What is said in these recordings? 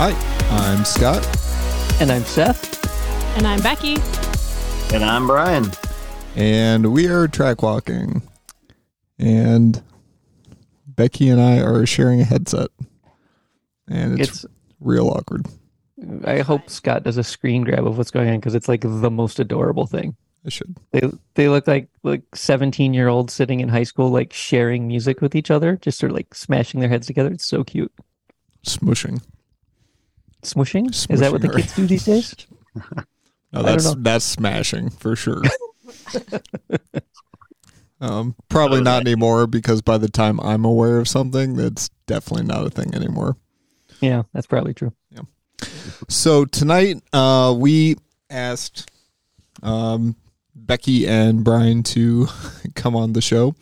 Hi, I'm Scott. And I'm Seth. And I'm Becky. And I'm Brian. And we are track walking. And Becky and I are sharing a headset. And it's, It's. real awkward. I hope Scott does a screen grab of what's going on because it's like the most adorable thing. I should. They they look like like seventeen year olds sitting in high school, like sharing music with each other, just sort of like smashing their heads together. It's so cute. Smushing. Smushing? Is that what the kids do these days? No, that's that's smashing for sure. um, probably not anymore because by the time I'm aware of something, that's definitely not a thing anymore. Yeah, that's probably true. Yeah. So tonight, uh, we asked um, Becky and Brian to come on the show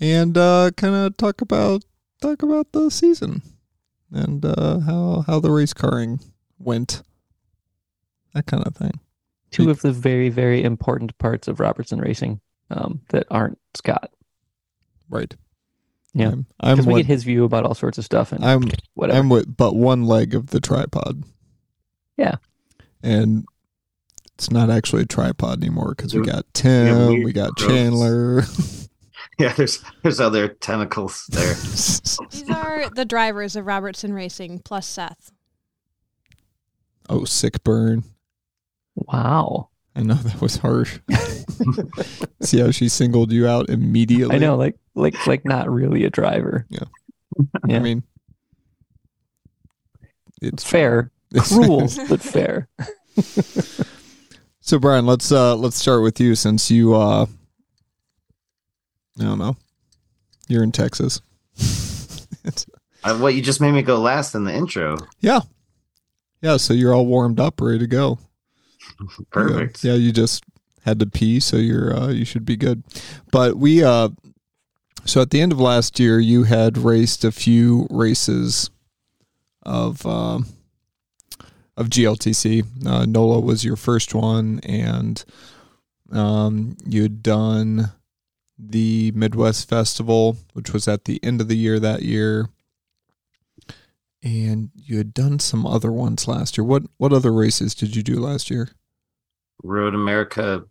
and uh, kind of talk about talk about the season and uh, how how the race carring went, that kind of thing. Two of the very very important parts of Robertson racing um, that aren't Scott. Right. Yeah. I'm, I'm Because we what- get his view about all sorts of stuff and I'm whatever. I'm with but one leg of the tripod. Yeah. And it's not actually a tripod anymore because we got Tim, weird we got. Chandler. Yeah, there's there's other tentacles there. These are the drivers of Robertson Racing plus Seth. oh, sick burn. wow. I know that was harsh. See how she singled you out immediately? I know, like like like not really a driver. Yeah. Yeah. I mean, It's fair. Cruel, but fair. so Brian, let's uh let's start with you since you uh I don't know. You're in Texas. Uh, what you just made me go last in the intro. yeah. Yeah, so you're all warmed up, ready to go. Perfect. Yeah, you just had to pee, so you're uh, you should be good. But we uh, so at the end of last year, you had raced a few races of um of GLTC. Uh, NOLA was your first one, and um, you had done the Midwest Festival, which was at the end of the year that year. And you had done some other ones last year. What what other races did you do last year? Road America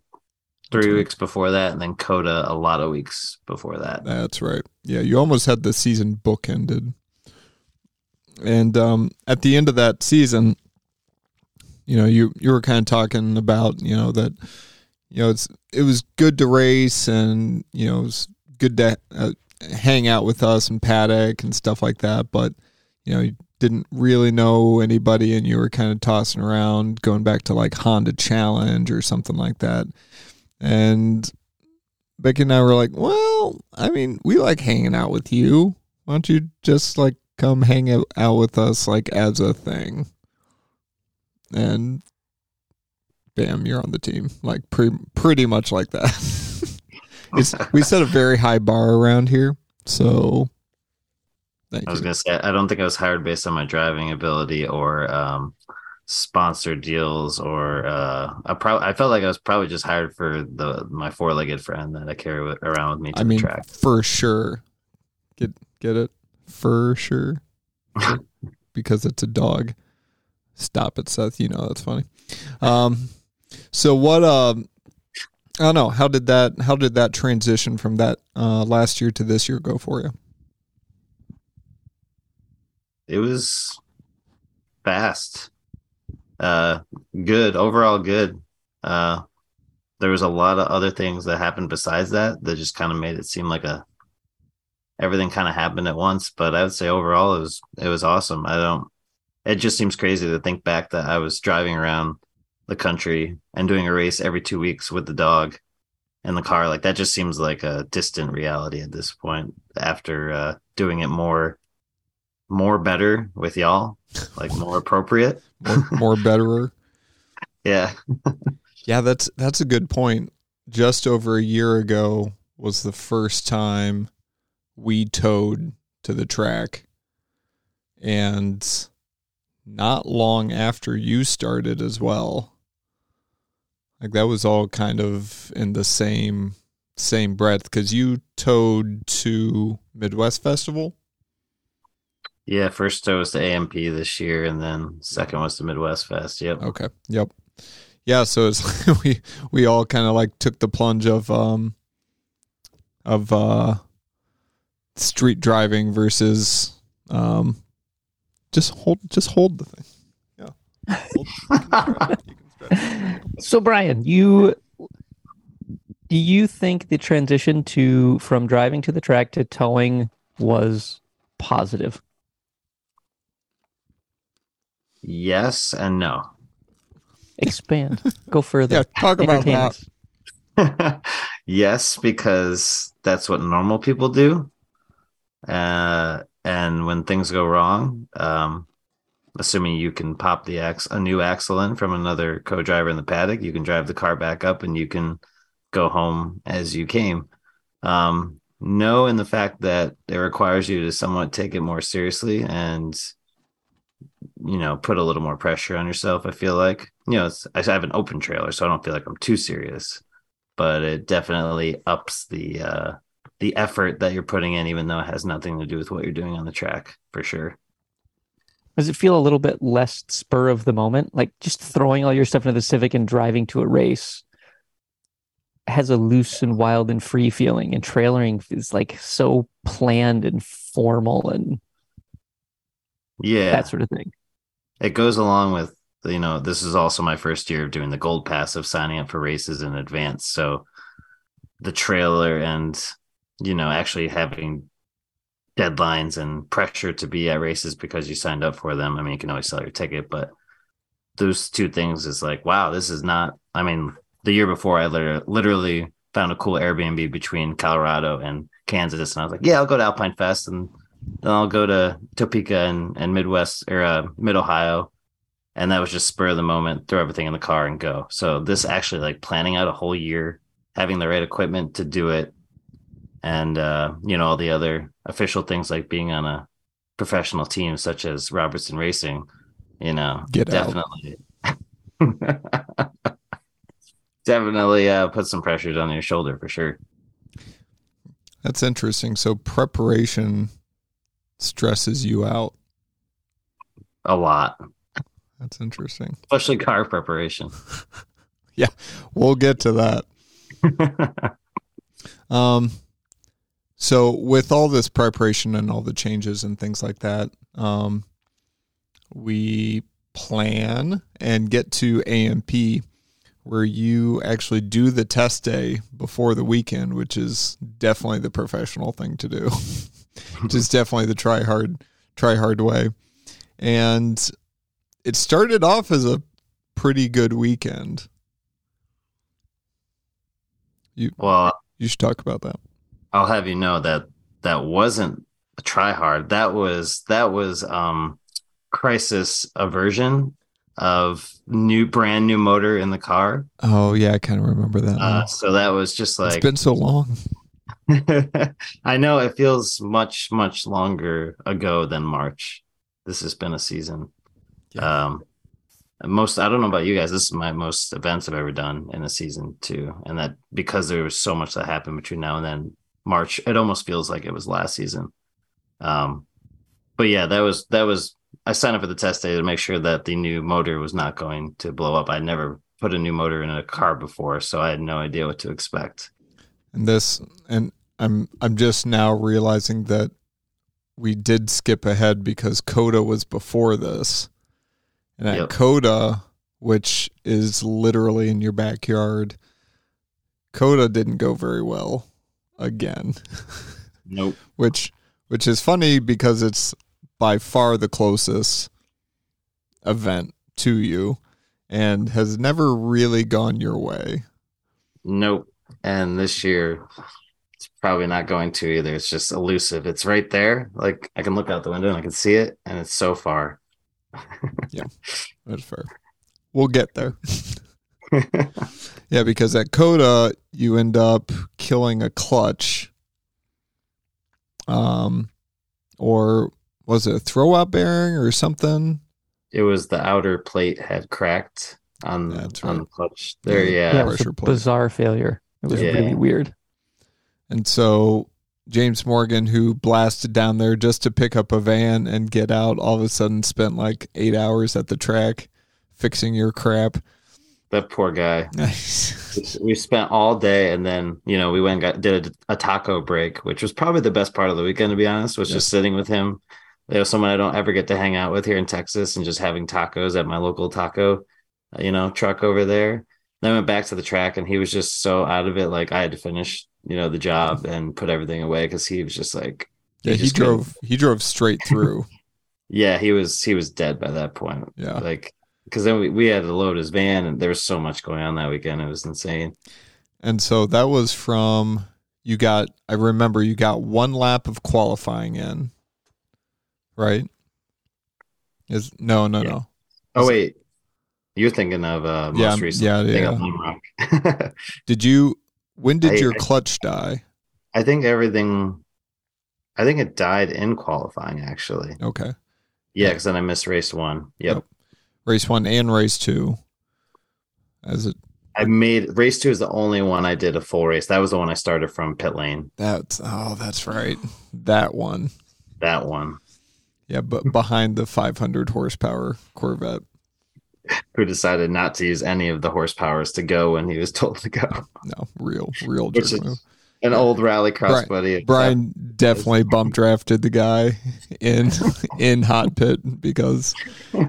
three weeks before that, and then COTA a lot of weeks before that. That's right. Yeah, you almost had the season bookended. And um, at the end of that season, you know, you you were kind of talking about, you know, that you know it's it was good to race, and you know it was good to uh, hang out with us and paddock and stuff like that. But you know, you didn't really know anybody, and you were kind of tossing around, going back to like Honda Challenge or something like that. And Becky and I were like, well, I mean, we like hanging out with you. Why don't you just like come hang out out with us like as a thing? And bam, you're on the team. Like pre- pretty much like that. it's, we set a very high bar around here. So thank I was you. gonna say I don't think I was hired based on my driving ability or um, sponsor deals or uh, I probably I felt like I was probably just hired for the my four legged friend that I carry with, around with me to I mean, the track. for sure. Get get it? For sure. because it's a dog. Stop it, Seth. You know that's funny. Um so what um I don't know, how did that how did that transition from that uh last year to this year go for you? it was fast. Uh good. Overall good. Uh there was a lot of other things that happened besides that that just kind of made it seem like a everything kind of happened at once but i would say overall it was it was awesome. I don't it just seems crazy to think back that i was driving around the country and doing a race every two weeks with the dog in the car like that just seems like a distant reality at this point after uh doing it more more better with y'all, like more appropriate. More, more betterer. Yeah. Yeah, that's that's a good point. Just over a year ago was the first time we towed to the track. And not long after you started as well. Like that was all kind of in the same same breath cuz you towed to Midwest Festival. Yeah, first tow was the AMP this year, and then second was the Midwest Fest. Yep. Okay. Yep. Yeah. So it's we we all kind of like took the plunge of um of uh street driving versus um just hold just hold the thing. Yeah. Hold, you can stretch, you can stretch. So Brian, you do you think the transition to from driving to the track to towing was positive? Yes and no. Expand. Go further. Yeah, talk about that. yes, because that's what normal people do. Uh, and when things go wrong, um, assuming you can pop the ax a new axle in from another co-driver in the paddock, you can drive the car back up and you can go home as you came. Um, no, in the fact that it requires you to somewhat take it more seriously and you know put a little more pressure on yourself. I feel like you know I have an open trailer, so I don't feel like I'm too serious, but it definitely ups the uh, the effort that you're putting in, even though it has nothing to do with what you're doing on the track for sure. Does it feel a little bit less spur of the moment? Like just throwing all your stuff into the Civic and driving to a race has a loose and wild and free feeling, and trailering is like so planned and formal and Yeah, that sort of thing. it goes along with you know this is also my first year of doing the gold pass of signing up for races in advance so the trailer and you know actually having deadlines and pressure to be at races because you signed up for them i mean you can always sell your ticket but those two things is like wow this is not i mean the year before i literally, found a cool airbnb between colorado and kansas and i was like yeah i'll go to alpine fest and then I'll go to Topeka and, and Midwest or uh, Mid Ohio. And that was just spur of the moment, throw everything in the car and go. So this actually like planning out a whole year, having the right equipment to do it, and uh, you know, all the other official things like being on a professional team such as Robertson Racing, you know, Get definitely definitely uh, put some pressures on your shoulder for sure. That's interesting. So preparation stresses you out. A lot, That's interesting. especially car preparation. Yeah, we'll get to that. Um, so with all this preparation and all the changes and things like that, um, we plan and get to AMP where you actually do the test day before the weekend, which is definitely the professional thing to do. which is definitely the try hard try hard way. And it started off as a pretty good weekend. You well, You should talk about that. I'll have you know that that wasn't a try hard. That was that was um crisis aversion of new brand new motor in the car. Oh yeah, I kind of remember that. Uh, so that was just it's like been so long. I know it feels much much longer ago than March. This has been a season. Yeah. Um most I don't know about you guys. This is my most events I've ever done in a season too, and that because there was so much that happened between now and then March, it almost feels like it was last season. Um, but yeah, that was that was I signed up for the test day to make sure that the new motor was not going to blow up. I'd never put a new motor in a car before, so I had no idea what to expect. And this and I'm I'm just now realizing that we did skip ahead because COTA was before this. And at Yep. COTA, which is literally in your backyard, COTA didn't go very well again. Nope. which which is funny because it's by far the closest event to you and has never really gone your way. Nope. And this year, it's probably not going to either. It's just elusive. It's right there. Like I can look out the window and I can see it, and it's so far. Yeah. That's fair. We'll get there. Yeah, because at COTA you end up killing a clutch. Um or was it a throw out bearing or something? it was the outer plate had cracked on That's on the clutch. There, Yeah. Yeah, yeah. it was a plate. bizarre failure. It was Yeah. really weird. And so James Morgan, who blasted down there just to pick up a van and get out, all of a sudden spent like eight hours at the track fixing your crap. That poor guy. Nice. We spent all day, and then you know we went and got did a, a taco break, which was probably the best part of the weekend. To be honest, was just sitting with him. You know, someone I don't ever get to hang out with here in Texas, and just having tacos at my local taco, uh, you know, truck over there. Then I went back to the track, and he was just so out of it. Like I had to finish, you know, the job and put everything away because he was just like, Yeah, He he just couldn't- drove. He drove straight through. yeah, he was he was dead by that point. Yeah. Like because then we, we had to load his van, and there was so much going on that weekend. It was insane. And so that was from you got I remember you got one lap of qualifying in. Right? Is no no Yeah. no. Oh wait, you're thinking of uh most Yeah, recent yeah, thing yeah. Did you when did I- your I- clutch die? I think everything. I think it died in qualifying actually. Okay. Yeah, because then I missed race one. Yep. Yep. Race one and race two. As it I made race two is the only one I did a full race. That was the one I started from pit lane. that's oh that's right. That one. That one. Yeah, but behind the 500 horsepower Corvette. Who decided not to use any of the horsepowers to go when he was told to go? No, real, real Which jerk is move. An old rallycross Brian- buddy. Brian definitely bump drafted the guy in in hot pit because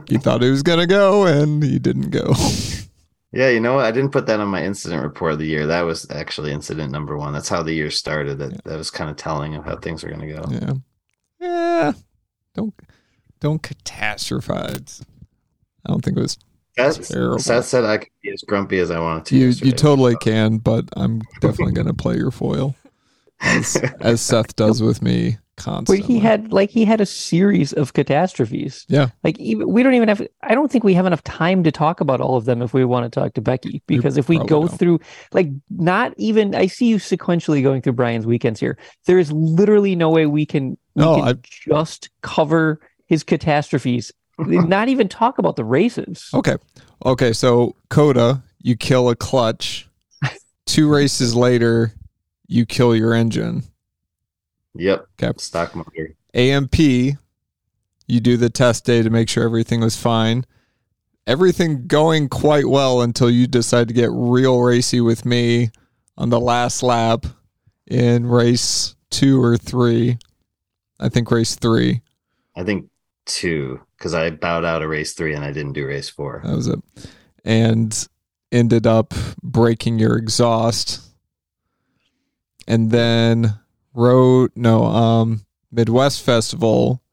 he thought he was gonna go and he didn't go. Yeah, you know what? I didn't put that on my incident report of the year. That was actually incident number one. That's how the year started. That that was kind of telling of how things were going to go. Yeah, yeah. Don't don't catastrophize. I don't think it was Seth, Terrible. Seth said I could be as grumpy as I wanted to. you. You totally can, but I'm definitely gonna play your foil as as Seth does with me But constantly. he had like he had a series of catastrophes. Yeah. Like even we don't even have I don't think we have enough time to talk about all of them if we want to talk to Becky. Because if we go don't. through like not even I see you sequentially going through Brian's weekends here. There is literally no way we can we No, can I- just cover his catastrophes. Not even talk about the races. Okay. Okay. So COTA, you kill a clutch. Two races later, you kill your engine. Yep. Okay. Stock motor. AMP, you do the test day to make sure everything was fine. Everything going quite well until you decide to get real racy with me on the last lap in race two or three. I think race three. I think two because I bowed out of race three and I didn't do race four. That was it. And ended up breaking your exhaust. And then road no, um Midwest Festival,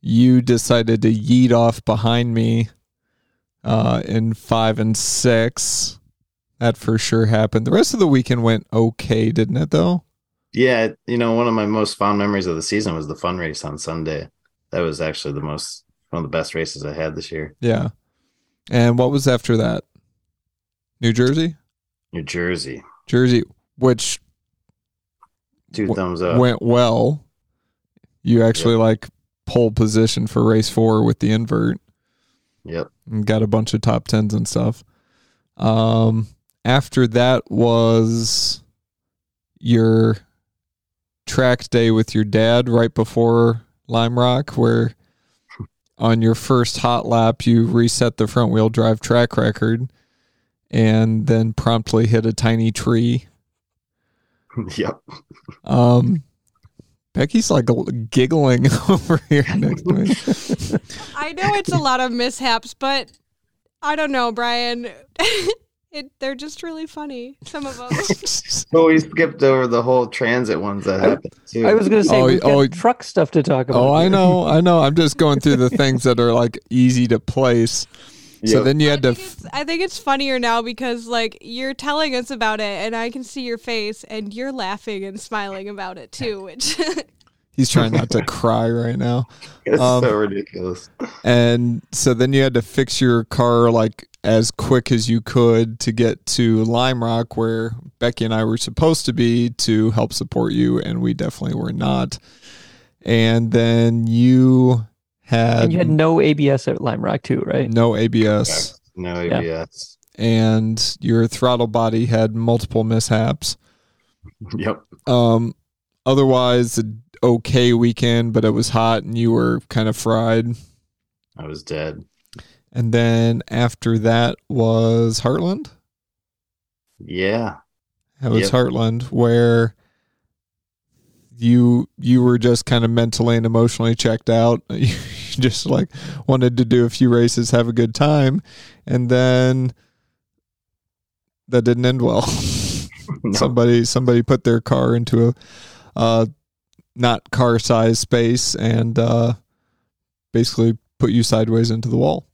you decided to yeet off behind me uh in five and six. That for sure happened. The rest of the weekend went okay, didn't it though? Yeah, you know, one of my most fond memories of the season was the fun race on Sunday. That was actually the most one of the best races I had this year. Yeah. And what was after that? New Jersey? New Jersey, Jersey, which two Wh- thumbs up. went well. You actually like pole position for race four with the invert Yep. and got a bunch of top tens and stuff. Um, after that was your track day with your dad right before Lime Rock, where on your first hot lap you reset the front wheel drive track record and then promptly hit a tiny tree. yep. Um, Becky's like giggling over here next to me. I know it's a lot of mishaps, but I don't know, Brian. It, they're just really funny. Some of them. Well, we skipped over the whole transit ones that I- happened too. I was going to say Oh, we've got oh, truck stuff to talk about. oh, I know, I know. I'm just going through the things that are like easy to place. So Yep. then you I had to. think, it's, I think it's funnier now because like you're telling us about it, and I can see your face, and you're laughing and smiling about it too. Which He's trying not to cry right now. it's um, so ridiculous. And so then you had to fix your car like as quick as you could to get to Lime Rock, where Becky and I were supposed to be to help support you, and we definitely were not. And then you had, And you had no ABS at Lime Rock too, right? no ABS, No Yeah. ABS. and your throttle body had multiple mishaps. Yep. Um, otherwise an okay weekend, but it was hot and you were kind of fried. I was dead. And then after that was Heartland. Yeah. It was Yep. Heartland where you you were just kind of mentally and emotionally checked out. You just like wanted to do a few races, have a good time, and then that didn't end well. No. somebody somebody put their car into a uh not car size space and uh basically put you sideways into the wall.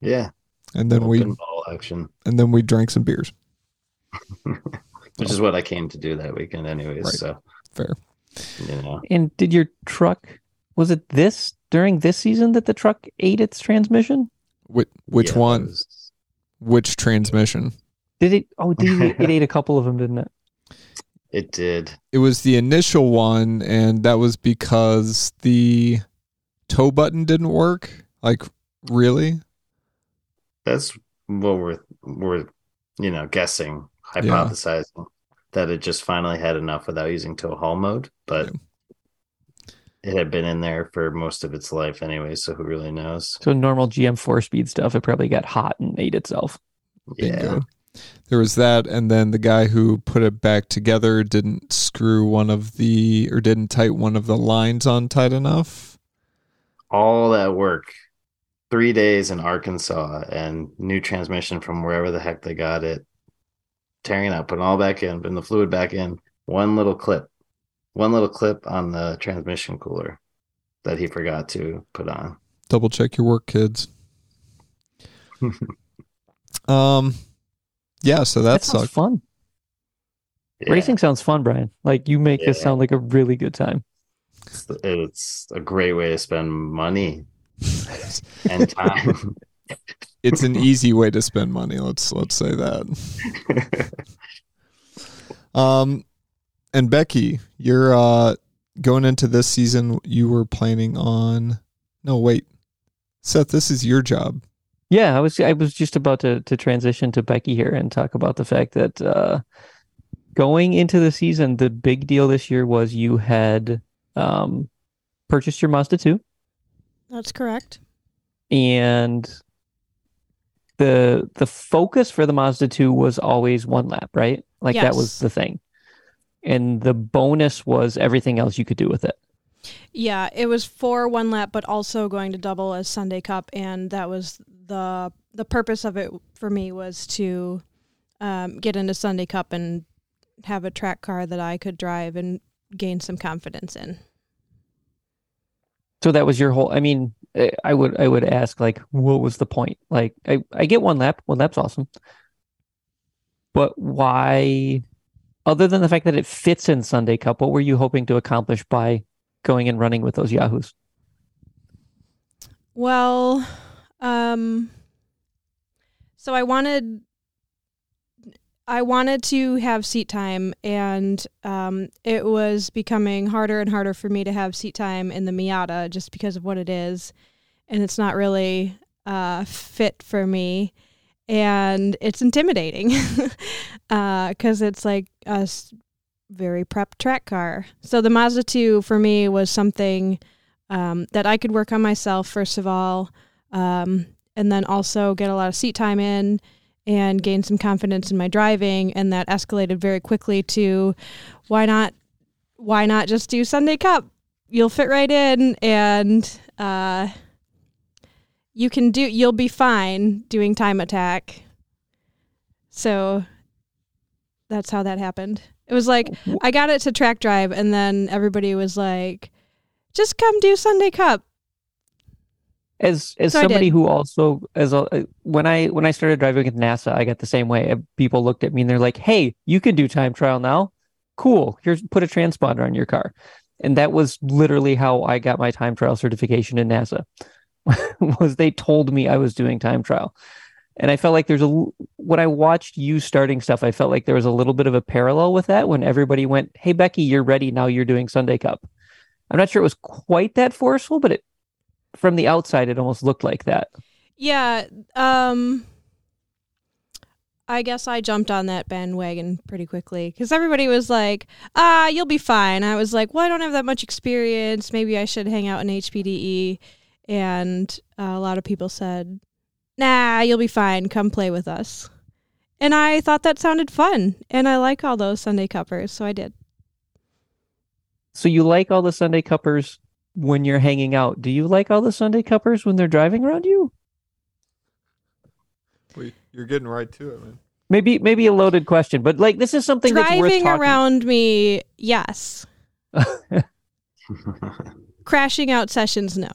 Yeah. And then we ball action, and then we drank some beers. which is what I came to do that weekend, anyways. Right. So, Fair. you know, And did your truck? Was it this during this season that the truck ate its transmission? Which which yeah, one? was- Which transmission? Did it? Oh, did it, it ate a couple of them, didn't it? It did. It was the initial one, and that was because the tow button didn't work. Like, really? That's what we're we're you know guessing, hypothesizing that it just finally had enough without using tow haul mode, but it had been in there for most of its life anyway. So who really knows? So normal GM four speed stuff, it probably got hot and ate itself. Yeah, Bingo. There was that, and then the guy who put it back together didn't screw one of the, or didn't tighten one of the lines on tight enough. all that work, three days in Arkansas, and new transmission from wherever the heck they got it, tearing it out, putting it all back in, putting the fluid back in. One little clip, one little clip on the transmission cooler that he forgot to put on. Double check your work, kids. um, yeah. So that, That sounds sucked. fun. Yeah, Racing sounds fun, Brian. Like you make this sound like a really good time. it's, it's a great way to spend money and time. it's an easy way to spend money. Let's let's say that. Um, and Becky, you're uh going into this season. You were planning on. No, wait, Seth. This is your job. Yeah, I was I was just about to to transition to Becky here and talk about the fact that uh going into the season, the big deal this year was you had um purchased your Mazda 2 That's correct. and the the focus for the Mazda 2 was always one lap, right? Like that was the thing. And the bonus was everything else you could do with it. Yeah, it was for one lap, but also going to double as Sunday Cup, and that was the the purpose of it for me was to um, get into Sunday Cup and have a track car that I could drive and gain some confidence in. So that was your whole I mean, I would I would ask like what was the point? Like I I get one lap, one lap's awesome. But why other than the fact that it fits in Sunday Cup, what were you hoping to accomplish by going and running with those Yahoos? Well, um, so I wanted, I wanted to have seat time, and um, it was becoming harder and harder for me to have seat time in the Miata just because of what it is, and it's not really uh, fit for me, and it's intimidating because it's like a very prep track car. So the Mazda 2 for me was something um, that I could work on myself first of all, um, and then also get a lot of seat time in and gain some confidence in my driving. And that escalated very quickly to why not? Why not just do Sunday Cup? You'll fit right in, and uh, you can do. You'll be fine doing time attack. So that's how that happened. It was like I got it to track drive, and then everybody was like, "Just come do Sunday Cup." As as So somebody who also as a when I when I started driving at NASA, I got the same way. Uh, People looked at me and they're like, "Hey, you can do time trial now. Cool. Here's put a transponder on your car." And that was literally how I got my time trial certification in NASA. was they told me I was doing time trial. And I felt like there's a when I watched you starting stuff, I felt like there was a little bit of a parallel with that when everybody went, "Hey Becky, you're ready. Now you're doing Sunday Cup." I'm not sure it was quite that forceful, but it from the outside it almost looked like that. Yeah. Um I guess I jumped on that bandwagon pretty quickly because everybody was like, "Ah, you'll be fine." I was like, "Well, I don't have that much experience. Maybe I should hang out in HPDE." And uh, a lot of people said, "Nah, you'll be fine. Come play with us." And I thought that sounded fun, and I like all those Sunday cuppers, so I did. So you like all the Sunday cuppers when you're hanging out. Do you like all the Sunday cuppers when they're driving around you? Well, you're getting right to it, man. Maybe maybe a loaded question, but like this is something that's Driving around me, yes. Crashing out sessions, no.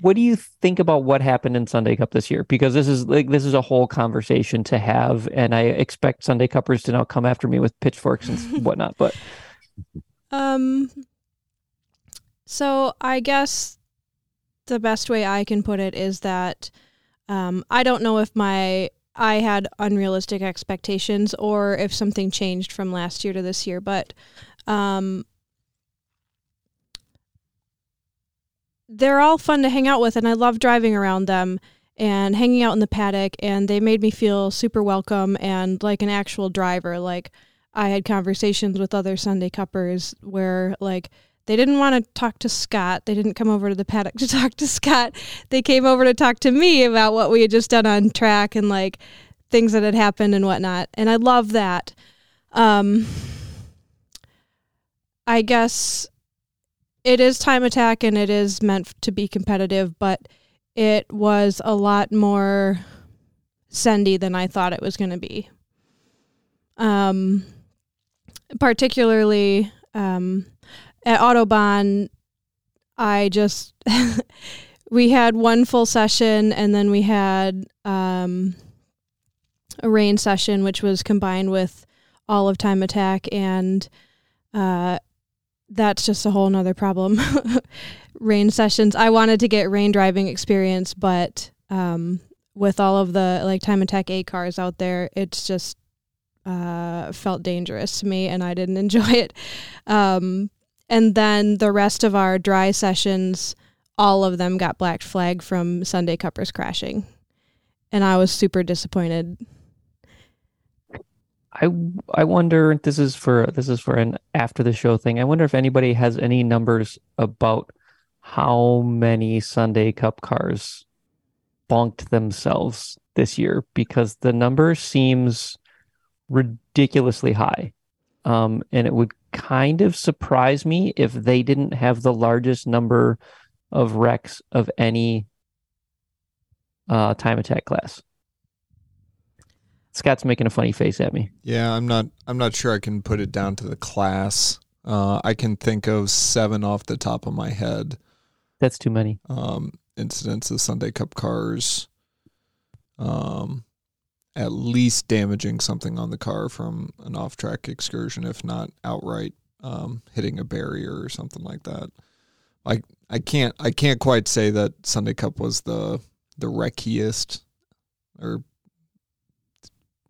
what do you think about what happened in Sunday Cup this year? Because this is like this is a whole conversation to have, and I expect Sunday Cuppers to now come after me with pitchforks and whatnot. But Um so I guess the best way I can put it is that um I don't know if my I had unrealistic expectations or if something changed from last year to this year, but um they're all fun to hang out with and I love driving around them and hanging out in the paddock and they made me feel super welcome and like an actual driver. Like I had conversations with other Sunday cuppers where like they didn't want to talk to Scott. They didn't come over to the paddock to talk to Scott. They came over to talk to me about what we had just done on track and like things that had happened and whatnot. And I love that. Um, I guess it is time attack and it is meant to be competitive, but it was a lot more sendy than I thought it was going to be. Um, particularly um, at Autobahn, I just we had one full session and then we had um, a rain session, which was combined with all of time attack, and uh, that's just a whole nother problem. rain sessions. I wanted to get rain driving experience, but um, with all of the like time attack A cars out there, it's just uh, felt dangerous to me, and I didn't enjoy it. Um, and then the rest of our dry sessions, all of them got black flag from Sunday cuppers crashing, and I was super disappointed. I I wonder this is for this is for an after the show thing. I wonder if anybody has any numbers about how many Sunday Cup cars bonked themselves this year because the number seems ridiculously high. Um, and it would kind of surprise me if they didn't have the largest number of wrecks of any uh, time attack class. Scott's making a funny face at me. Yeah, I'm not. I'm not sure I can put it down to the class. Uh, I can think of seven off the top of my head. That's too many. Um, incidents of Sunday Cup cars. Um, at least damaging something on the car from an off-track excursion, if not outright um, hitting a barrier or something like that. I I can't I can't quite say that Sunday Cup was the the wreckiest or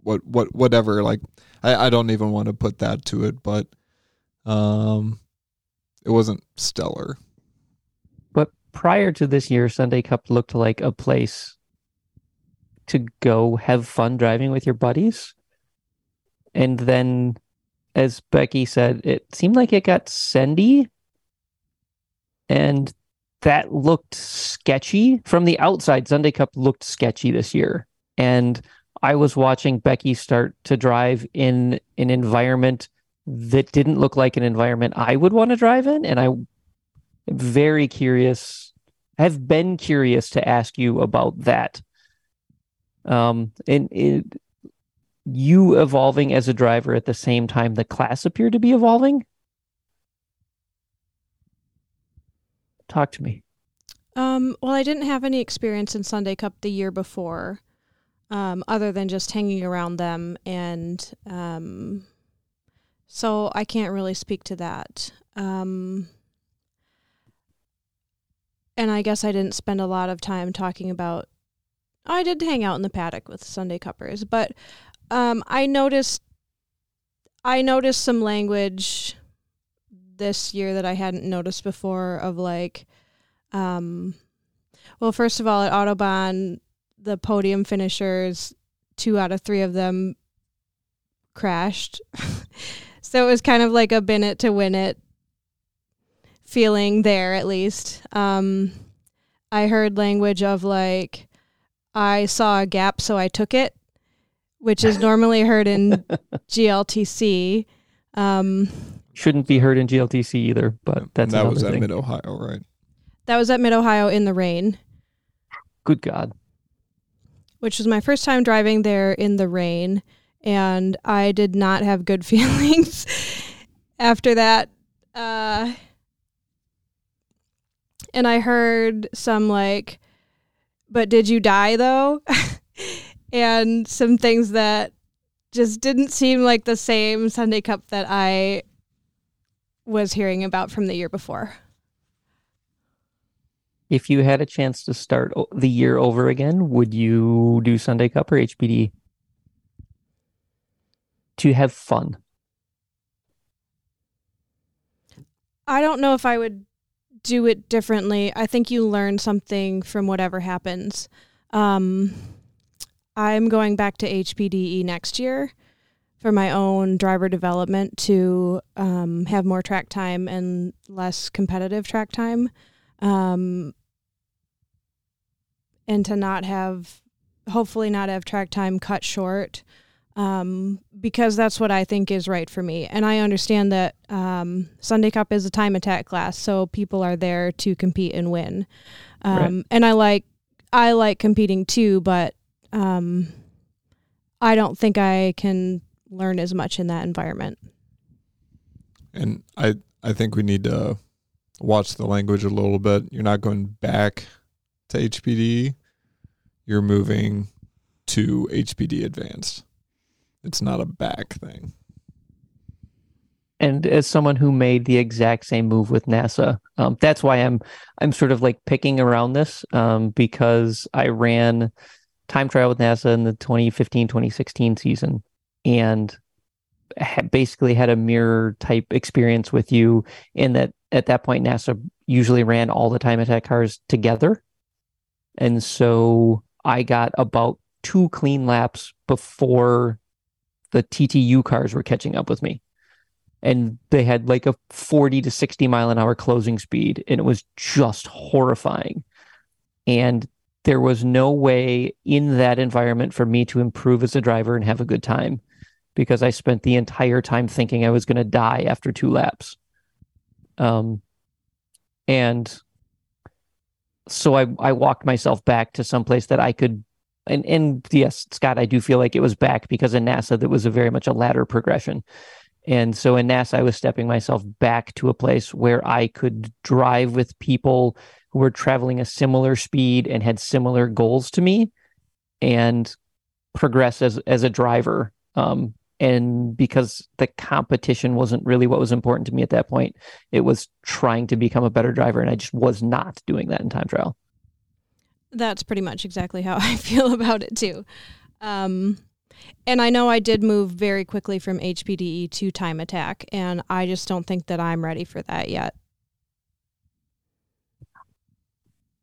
what what whatever. Like I, I don't even want to put that to it, but um, it wasn't stellar. But prior to this year, Sunday Cup looked like a place to go have fun driving with your buddies. And then, as Becky said, it seemed like it got sendy. And that looked sketchy. From the outside, Sunday Cup looked sketchy this year. And I was watching Becky start to drive in an environment that didn't look like an environment I would want to drive in. And I'm very curious, have been curious to ask you about that. Um, and it, you evolving as a driver at the same time the class appeared to be evolving. Talk to me. Um, well, I didn't have any experience in Sunday Cup the year before, um, other than just hanging around them, and um, so I can't really speak to that. Um, and I guess I didn't spend a lot of time talking about. I did hang out in the paddock with Sunday Cuppers, but um, I noticed. I noticed some language this year that I hadn't noticed before of like um well first of all at Autobahn the podium finishers two out of three of them crashed. so it was kind of like a bin it to win it feeling there at least. Um, I heard language of like, I saw a gap, so I took it, which is normally heard in GLTC. Um, Shouldn't be heard in GLTC either, but that's that another was at. Mid Ohio, right? that was at Mid Ohio in the rain, Good God. which was my first time driving there in the rain. And I did not have good feelings after that. Uh, and I heard some like, but did you die though? and some things that just didn't seem like the same Sunday Cup that I was hearing about from the year before. If you had a chance to start the year over again, would you do Sunday Cup or HPD? To have fun. I don't know if I would do it differently. I think you learn something from whatever happens. Um, I'm going back to HPDE next year for my own driver development to um, have more track time and less competitive track time, um, and to not have, hopefully, not have track time cut short um, because that's what I think is right for me. And I understand that um, Sunday Cup is a time attack class, so people are there to compete and win. Um, Right. And I like I like competing too, but um, I don't think I can learn as much in that environment. And I I think we need to watch the language a little bit. You're not going back to HPD. You're moving to HPD advanced. It's not a back thing. And as someone who made the exact same move with NASA, um, that's why I'm I'm sort of like picking around this um, because I ran time trial with NASA in the 2015 2016 season and ha- basically had a mirror type experience with you in that at that point NASA usually ran all the time attack cars together, and so I got about two clean laps before the TTU cars were catching up with me. And they had like a 40 to 60 mile an hour closing speed and it was just horrifying. And there was no way in that environment for me to improve as a driver and have a good time because i spent the entire time thinking i was going to die after two laps. Um and so i i walked myself back to some place that i could and and yes scott i do feel like it was back because in nasa that was a very much a ladder progression and so in NASA, I was stepping myself back to a place where I could drive with people who were traveling a similar speed and had similar goals to me and progress as, as a driver. Um, and because the competition wasn't really what was important to me at that point, it was trying to become a better driver. And I just was not doing that in time trial. That's pretty much exactly how I feel about it too. Um, and I know I did move very quickly from HPDE to time attack, and I just don't think that I'm ready for that yet.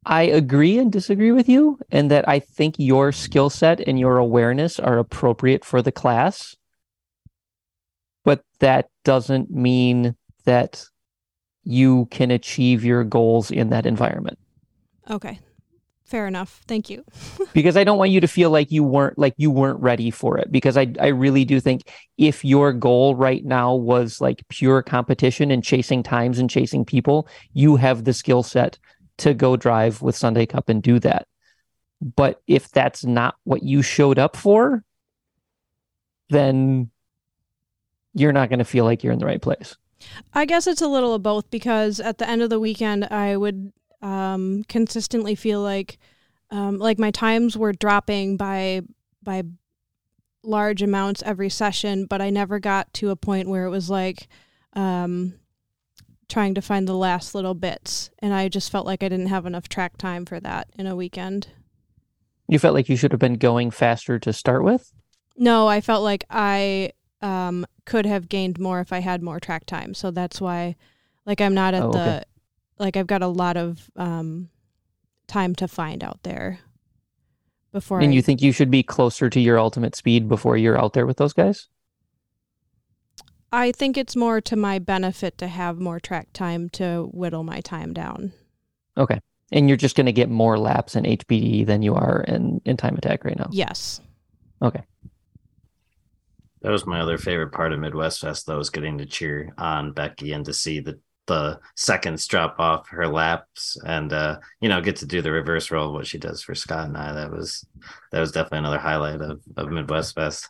I agree and disagree with you, and that I think your skill set and your awareness are appropriate for the class. But that doesn't mean that you can achieve your goals in that environment. Okay. Fair enough. Thank you. because I don't want you to feel like you weren't like you weren't ready for it because I I really do think if your goal right now was like pure competition and chasing times and chasing people, you have the skill set to go drive with Sunday Cup and do that. But if that's not what you showed up for, then you're not going to feel like you're in the right place. I guess it's a little of both because at the end of the weekend, I would um, consistently feel like um, like my times were dropping by by large amounts every session, but I never got to a point where it was like um, trying to find the last little bits, and I just felt like I didn't have enough track time for that in a weekend. You felt like you should have been going faster to start with. No, I felt like I um, could have gained more if I had more track time. So that's why, like, I'm not at Oh, the, okay. Like, I've got a lot of um, time to find out there. before And I, you think you should be closer to your ultimate speed before you're out there with those guys? I think it's more to my benefit to have more track time to whittle my time down. Okay. And you're just going to get more laps in HPD than you are in, in time attack right now. Yes. Okay. That was my other favorite part of Midwest Fest, though, was getting to cheer on Becky and to see the the seconds drop off her laps and uh you know get to do the reverse roll what she does for Scott and I. That was that was definitely another highlight of, of Midwest Fest.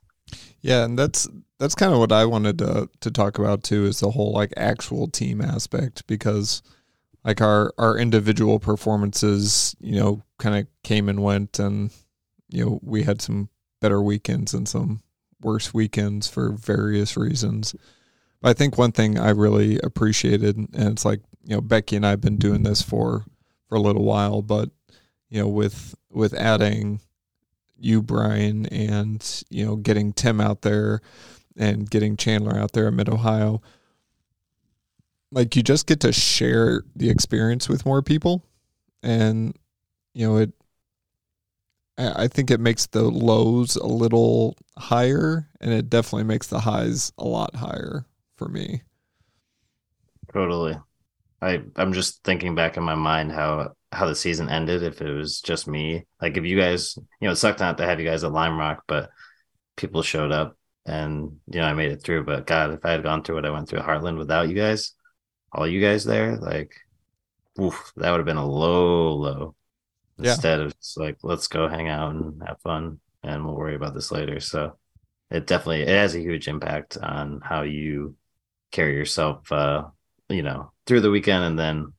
Yeah, and that's that's kind of what I wanted to to talk about too is the whole like actual team aspect because like our our individual performances, you know, kind of came and went and you know, we had some better weekends and some worse weekends for various reasons. I think one thing I really appreciated and it's like, you know, Becky and I have been doing this for for a little while, but you know, with with adding you, Brian, and you know, getting Tim out there and getting Chandler out there at Mid Ohio. Like you just get to share the experience with more people, and you know it. I I think it makes the lows a little higher, and it definitely makes the highs a lot higher for me. Totally. I I'm just thinking back in my mind how how the season ended if it was just me. Like if you guys, you know, it sucked not to have you guys at Lime Rock, but people showed up and you know I made it through. But God, if I had gone through what I went through at Heartland without you guys, all you guys there, like, oof, that would have been a low low. Yeah. Instead of just like let's go hang out and have fun, and we'll worry about this later. So it definitely it has a huge impact on how you carry yourself. uh you know, through the weekend and then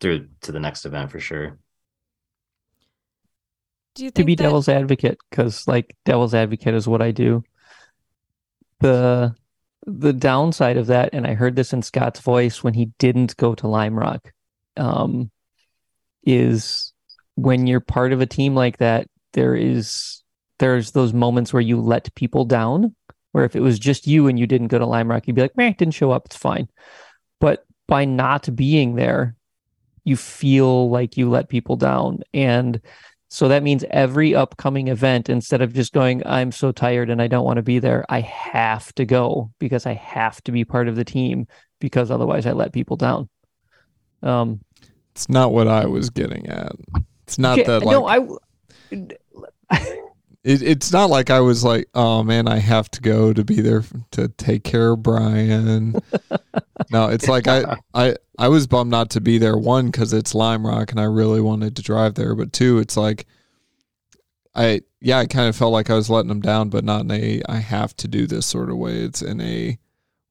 through to the next event for sure. Do you to be that, devil's advocate because like devil's advocate is what I do. The the downside of that, and I heard this in Scott's voice when he didn't go to Lime Rock, um, is when you're part of a team like that, there is there's those moments where you let people down. Where if it was just you and you didn't go to Lime Rock, you'd be like, "Man, didn't show up, it's fine." But by not being there, you feel like you let people down, and so that means every upcoming event, instead of just going, I'm so tired and I don't want to be there, I have to go because I have to be part of the team because otherwise I let people down. Um, It's not what I was getting at. It's not yeah, that like no, I. it, it's not like I was like, oh man, I have to go to be there to take care of Brian. no, it's like I, I, I was bummed not to be there. One, because it's Lime Rock and I really wanted to drive there. But two, it's like, I, yeah, I kind of felt like I was letting them down, but not in a, I have to do this sort of way. It's in a,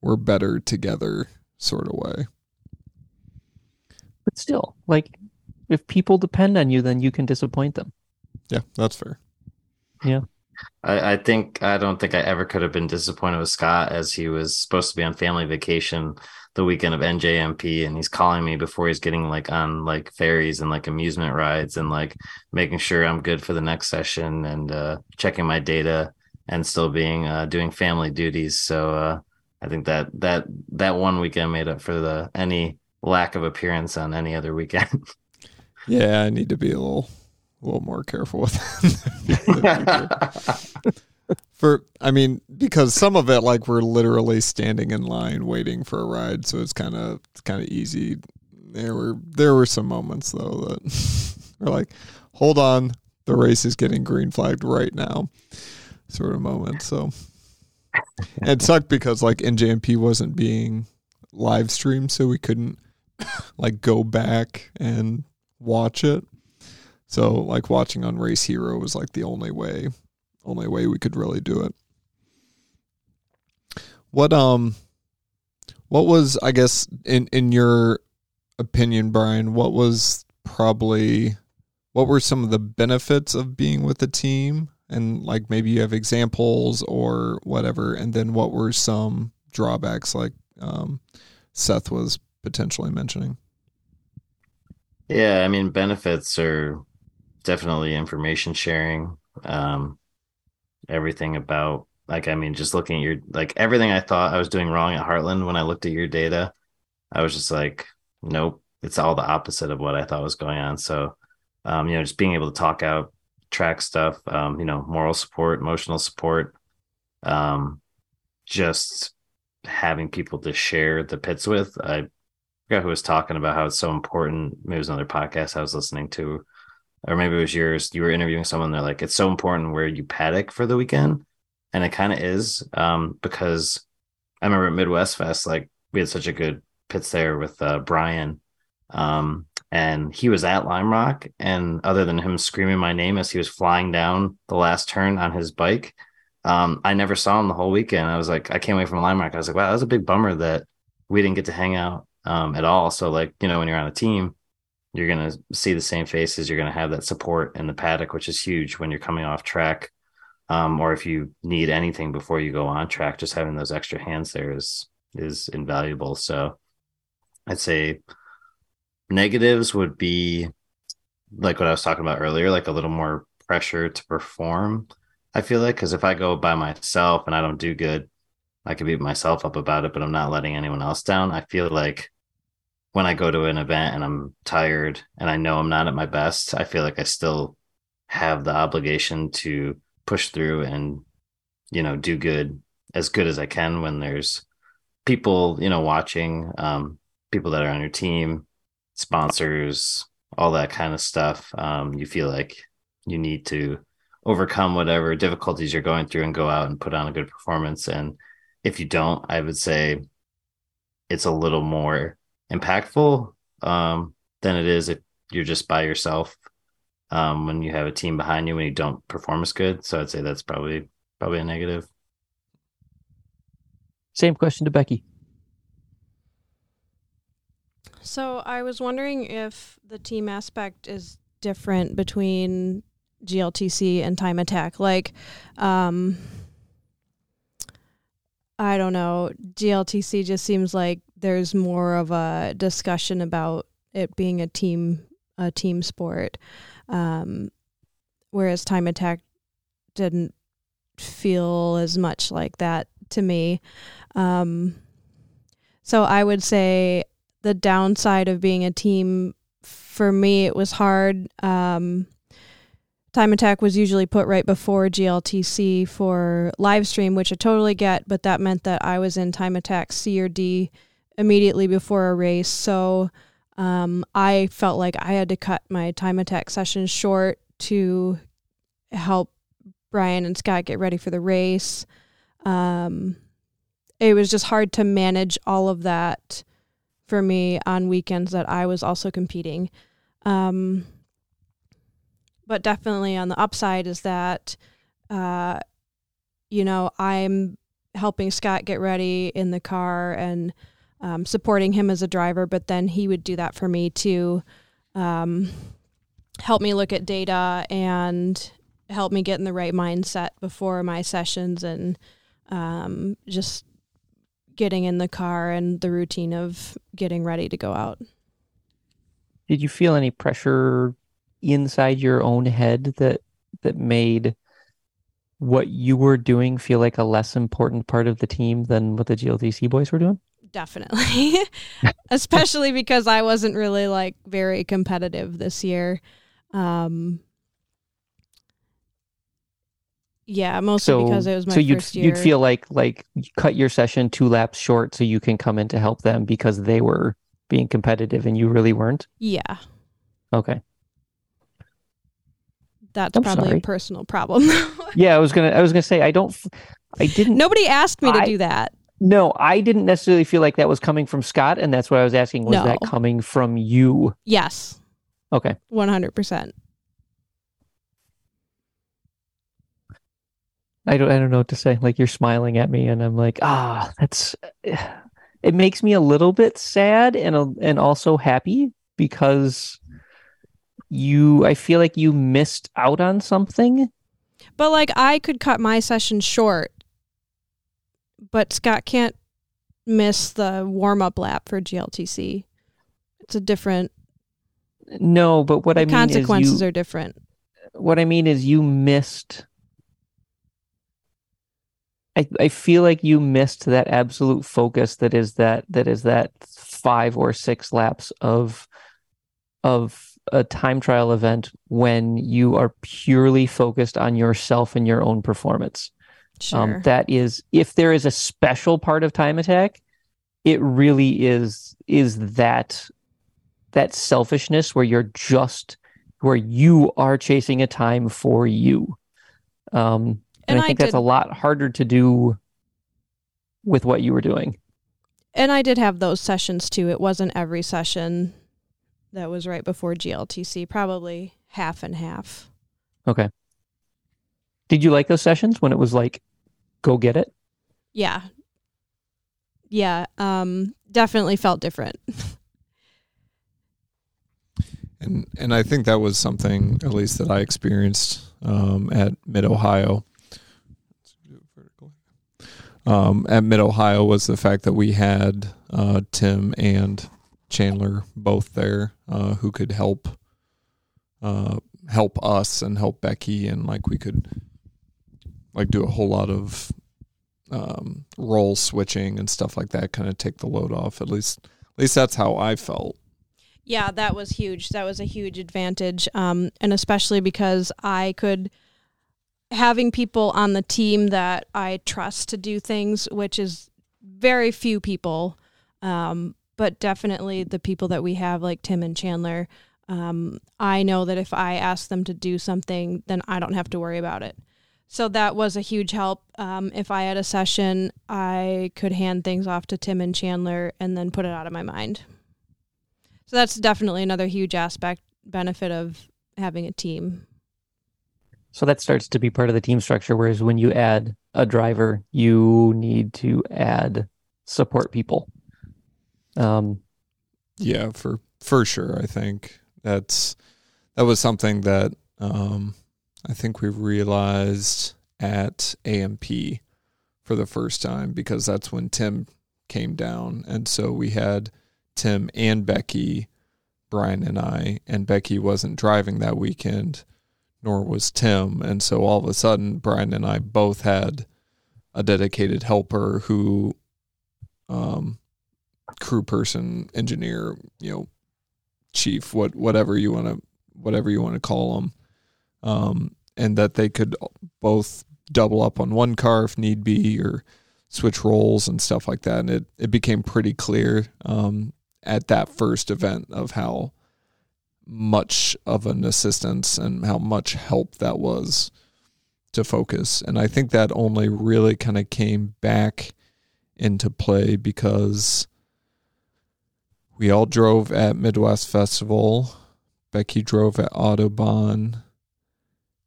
we're better together sort of way. But still, like, if people depend on you, then you can disappoint them. Yeah, that's fair. I, I think I don't think I ever could have been disappointed with Scott as he was supposed to be on family vacation the weekend of NJMP and he's calling me before he's getting like on like ferries and like amusement rides and like making sure I'm good for the next session and uh checking my data and still being uh doing family duties. So uh I think that that that one weekend made up for the any lack of appearance on any other weekend. Yeah, I need to be a little, a little more careful with for i mean because some of it like we're literally standing in line waiting for a ride so it's kind of it's kind of easy. There were there were some moments though that were like hold on the race is getting green flagged right now sort of moment so. It sucked because like njmp wasn't being live streamed so we couldn't like go back and watch it so like watching on RaceHero was like the only way only way we could really do it. What um what was I guess in in your opinion Brian, what was probably what were some of the benefits of being with the team and like maybe you have examples or whatever and then what were some drawbacks like um Seth was potentially mentioning? Yeah, I mean benefits are definitely information sharing. Um everything about like I mean just looking at your like everything I thought I was doing wrong at Heartland when I looked at your data, I was just like, nope, it's all the opposite of what I thought was going on. So um, you know, just being able to talk out track stuff. Um, you know, moral support, emotional support, um, just having people to share the pits with. I forgot who was talking about how it's so important. Maybe it was another podcast I was listening to, or maybe it was yours. You were interviewing someone. They're like, it's so important where you paddock for the weekend, and it kind of is um, because I remember at Midwest Fest, like we had such a good pits there with uh, Brian. Um, and he was at Lime Rock. And other than him screaming my name as he was flying down the last turn on his bike, um, I never saw him the whole weekend. I was like, I came away from Lime Rock. I was like, wow, that was a big bummer that we didn't get to hang out um, at all. So, like, you know, when you're on a team, you're going to see the same faces. You're going to have that support in the paddock, which is huge when you're coming off track. Um, or if you need anything before you go on track, just having those extra hands there is is invaluable. So I'd say negatives would be like what I was talking about earlier, like a little more pressure to perform. I feel like because if I go by myself and I don't do good, I could beat myself up about it, but I'm not letting anyone else down. I feel like when I go to an event and I'm tired and I know I'm not at my best, I feel like I still have the obligation to push through and, you know, do good as good as I can when there's people, you know, watching, um, people that are on your team, sponsors, all that kind of stuff. Um, you feel like you need to overcome whatever difficulties you're going through and go out and put on a good performance. And if you don't, I would say it's a little more impactful um, than it is if you're just by yourself. Um, when you have a team behind you when you don't perform as good. So I'd say that's probably probably a negative. Same question to Becky. So I was wondering if the team aspect is different between GLTC and Time Attack. Like, um, I don't know. GLTC just seems like there's more of a discussion about it being a team a team sport, um, whereas Time Attack didn't feel as much like that to me. Um, so I would say the downside of being a team for me it was hard um, time attack was usually put right before gltc for live stream which i totally get but that meant that i was in time attack c or d immediately before a race so um, i felt like i had to cut my time attack session short to help brian and scott get ready for the race um, it was just hard to manage all of that for me on weekends that I was also competing. Um, but definitely on the upside is that, uh, you know, I'm helping Scott get ready in the car and um, supporting him as a driver, but then he would do that for me to um, help me look at data and help me get in the right mindset before my sessions and um, just getting in the car and the routine of getting ready to go out. Did you feel any pressure inside your own head that that made what you were doing feel like a less important part of the team than what the GLTC boys were doing? Definitely. Especially because I wasn't really like very competitive this year. Um yeah, mostly so, because it was my so you'd, first year. you'd feel like like you cut your session two laps short so you can come in to help them because they were being competitive and you really weren't. yeah, Okay. that's I'm probably sorry. a personal problem. Yeah, I was gonna I was gonna say I don't I didn't Nobody asked me to I- do that. No I didn't necessarily feel like that was coming from Scott and that's what I was asking was No. that coming from you? Yes, Okay. one hundred percent. I don't I don't know what to say. Like you're smiling at me and I'm like, ah, that's it makes me a little bit sad and a, and also happy because you I feel like you missed out on something. But like, I could cut my session short, but Scott can't miss the warm up lap for GLTC. It's a different. No, but what I mean consequences is you, are different. what I mean is you missed I, I feel like you missed that absolute focus that is that that is that five or six laps of of a time trial event when you are purely focused on yourself and your own performance. Sure. Um, that is, if there is a special part of time attack, it really is is that that selfishness where you're just where you are chasing a time for you. Um, and, And I I think that's a lot harder to do with what you were doing. and I did have those sessions too. It wasn't every session that was right before GLTC, probably half and half. Okay. Did you like those sessions when it was like, go get it? Yeah. Yeah, um definitely felt different. and and I think that was something at least that I experienced um, at Mid Ohio. Um, at Mid Ohio was the fact that we had uh, Tim and Chandler both there uh, who could help uh, help us and help Becky and like we could like do a whole lot of um, role switching and stuff like that kind of take the load off at least at least that's how I felt Yeah, that was huge. That was a huge advantage. Um, and especially because I could having people on the team that I trust to do things, which is very few people. Um, but definitely the people that we have, like Tim and Chandler, um, I know that if I ask them to do something, then I don't have to worry about it. So that was a huge help. Um, if I had a session, I could hand things off to Tim and Chandler and then put it out of my mind. So that's definitely another huge aspect benefit of having a team. So that starts to be part of the team structure. Whereas when you add a driver, you need to add support people. Um, Yeah, for for sure. I think that's that was something that um, I think we realized at AMP for the first time because that's when Tim came down, and so we had Tim and Becky, Brian and I, and Becky wasn't driving that weekend, nor was Tim, and so all of a sudden Brian and I both had a dedicated helper who um crew person, engineer, you know, chief, what whatever you want to whatever you want to call them, um, and that they could both double up on one car if need be, or switch roles and stuff like that. And it it became pretty clear um, at that first event of how much of an assistance and how much help that was to focus. And I think that only really kind of came back into play because we all drove at Midwest Festival. Becky drove at Autobahn.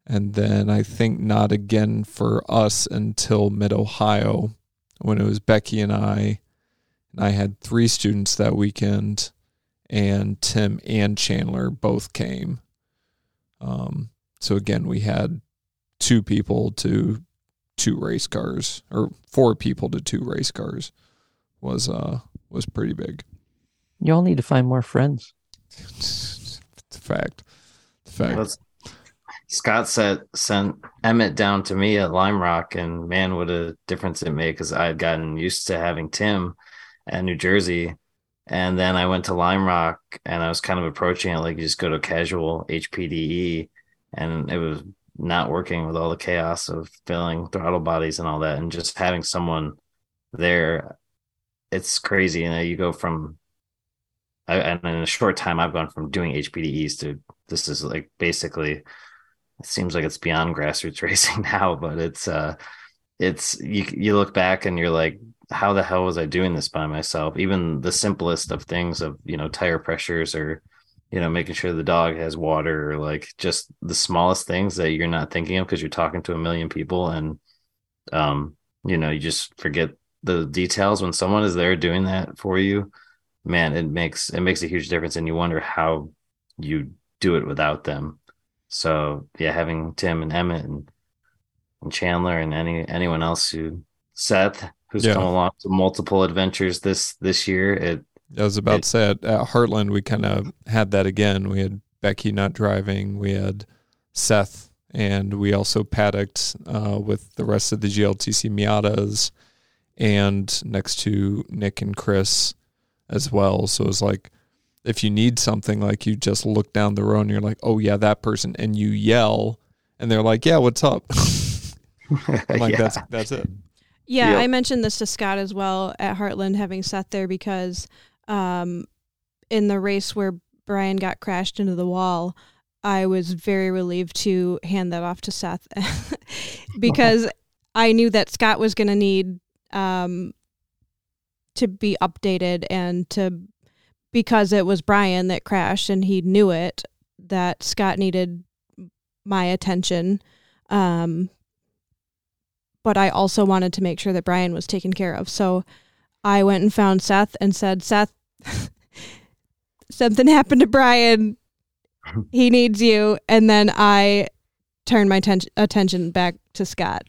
And then I think not again for us until Mid Ohio when it was Becky and I. And I had three students that weekend, and Tim and Chandler both came. Um, so again, we had two people to two race cars, or four people to two race cars, was uh was pretty big. you all need to find more friends. It's a fact. It's a fact. Let's, Scott said sent Emmett down to me at Lime Rock, and man, what a difference it made because I had gotten used to having Tim at New Jersey, and then I went to Lime Rock, and I was kind of approaching it like you just go to casual HPDE, and it was not working with all the chaos of filling throttle bodies and all that, and just having someone there, it's crazy. You know, you go from I, and in a short time, I've gone from doing HPDEs to this is like basically it seems like it's beyond grassroots racing now, but it's uh it's you you look back and you're like, how the hell was I doing this by myself? Even the simplest of things of you know tire pressures or you know making sure the dog has water or like just the smallest things that you're not thinking of because you're talking to a million people and um you know you just forget the details when someone is there doing that for you man it makes it makes a huge difference and you wonder how you do it without them so yeah having tim and emmett and, and chandler and any anyone else who seth who's Yeah. come along to multiple adventures this this year it I was about It- to say at, at Heartland we kind of had that again. We had Becky not driving. We had Seth, and we also paddocked uh, with the rest of the GLTC Miatas, and next to Nick and Chris as well. So it was like if you need something, like you just look down the road and you're like, oh yeah, that person, and you yell, and they're like, yeah, what's up? I'm like Yeah. that's that's it. Yeah, Yep. I mentioned this to Scott as well at Heartland, having sat there because um, in the race where Brian got crashed into the wall, I was very relieved to hand that off to Seth because I knew that Scott was going to need um, to be updated and to because it was Brian that crashed and he knew it that Scott needed my attention. Um, but I also wanted to make sure that Brian was taken care of. So I went and found Seth and said, Seth, something happened to Brian. He needs you. And then I turned my ten- attention back to Scott.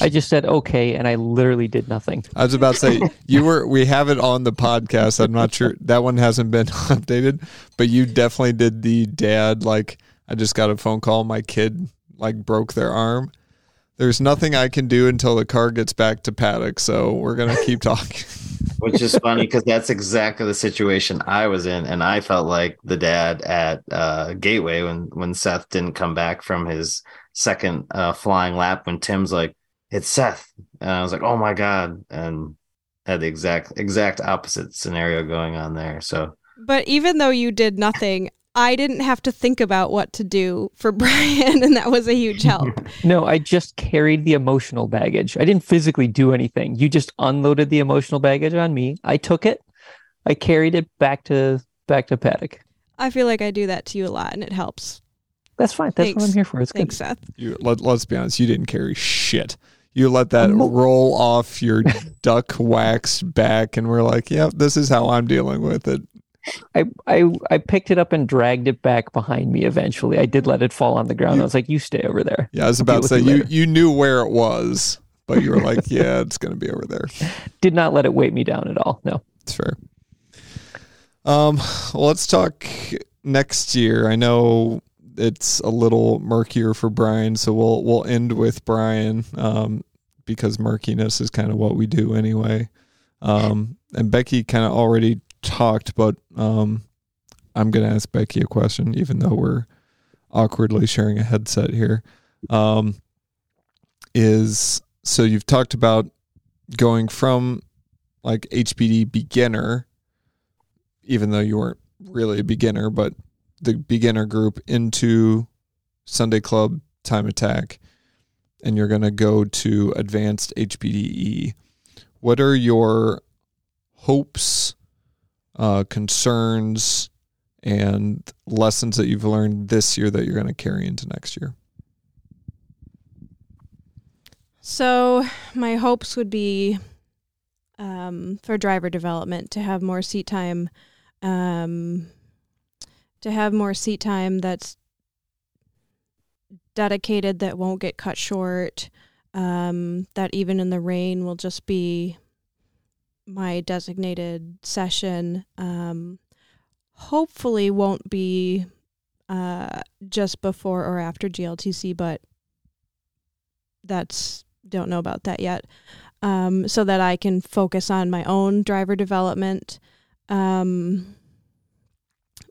I just said okay, and I literally did nothing. I was about to say you were. We have it on the podcast. I'm not sure that one hasn't been updated, but you definitely did the dad. Like I just got a phone call. My kid like broke their arm. There's nothing I can do until the car gets back to paddock. So we're gonna keep talking. which is funny because that's exactly the situation I was in, and I felt like the dad at uh, Gateway when when Seth didn't come back from his second uh, flying lap. When Tim's like, "It's Seth," and I was like, "Oh my god!" and had the exact exact opposite scenario going on there. So But even though you did nothing, I didn't have to think about what to do for Brian. And that was a huge help. No, I just carried the emotional baggage. I didn't physically do anything. You just unloaded the emotional baggage on me. I took it. I carried it back to back to paddock. I feel like I do that to you a lot and it helps. That's fine. That's what I'm here for. It's good. Seth. You let, let's be honest. You didn't carry shit. You let that roll off your duck wax back, and we're like, "Yep, this is how I'm dealing with it." I, I I picked it up and dragged it back behind me eventually. I did let it fall on the ground. I was like, you stay over there. Yeah, I was about to say you you you knew where it was, but you were like, "Yeah, it's gonna be over there." Did not let it weight me down at all. No. It's fair. Um, well, let's talk next year. I know it's a little murkier for Brian, so we'll we'll end with Brian um, because murkiness is kind of what we do anyway. Um, and Becky kind of already talked, but um, I'm gonna ask Becky a question, even though we're awkwardly sharing a headset here. Um, is so you've talked about going from like HPD beginner, even though you weren't really a beginner, but the beginner group into Sunday Club Time Attack, and you're going to go to advanced HPDE. What are your hopes, uh, concerns, and lessons that you've learned this year that you're going to carry into next year? So my hopes would be um, for driver development to have more seat time, um, to have more seat time that's dedicated that won't get cut short. Um, that even in the rain will just be my designated session. Um, hopefully, won't be uh, just before or after GLTC, but that's don't know about that yet. Um, so that I can focus on my own driver development. Um,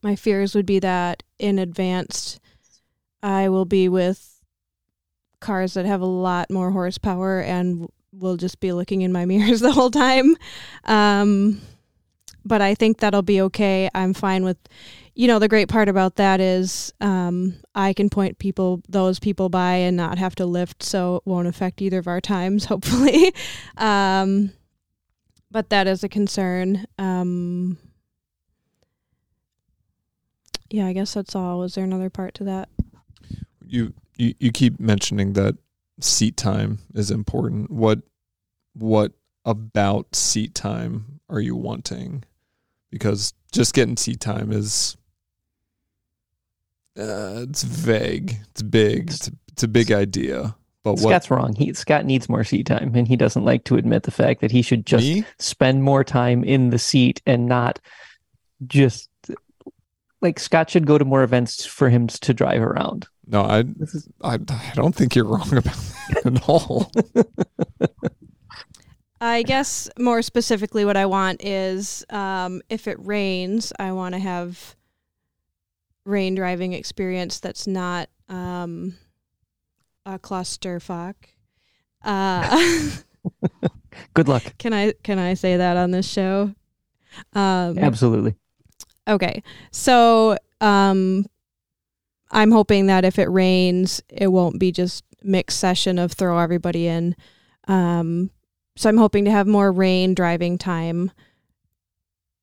my fears would be that in advanced, I will be with cars that have a lot more horsepower and will just be looking in my mirrors the whole time. Um, but I think that'll be okay. I'm fine with, you know, the great part about that is um, I can point people, those people by and not have to lift, so it won't affect either of our times, hopefully. um, but that is a concern. Um, yeah, I guess that's all. Was there another part to that? you you, you keep mentioning that seat time is important. What what about seat time are you wanting? Because just getting seat time is uh, it's vague. It's big. It's a, it's a big idea. But what Scott's wrong. He Scott needs more seat time, and he doesn't like to admit the fact that he should just me? spend more time in the seat and not just like Scott should go to more events for him to drive around. No, I, is I I don't think you're wrong about that at all. I guess more specifically, what I want is um, if it rains, I want to have rain driving experience that's not um, a clusterfuck. Uh, Good luck. can I can I say that on this show? Um, Absolutely. Okay. So um I'm hoping that if it rains, it won't be just mixed session of throw everybody in. Um so I'm hoping to have more rain driving time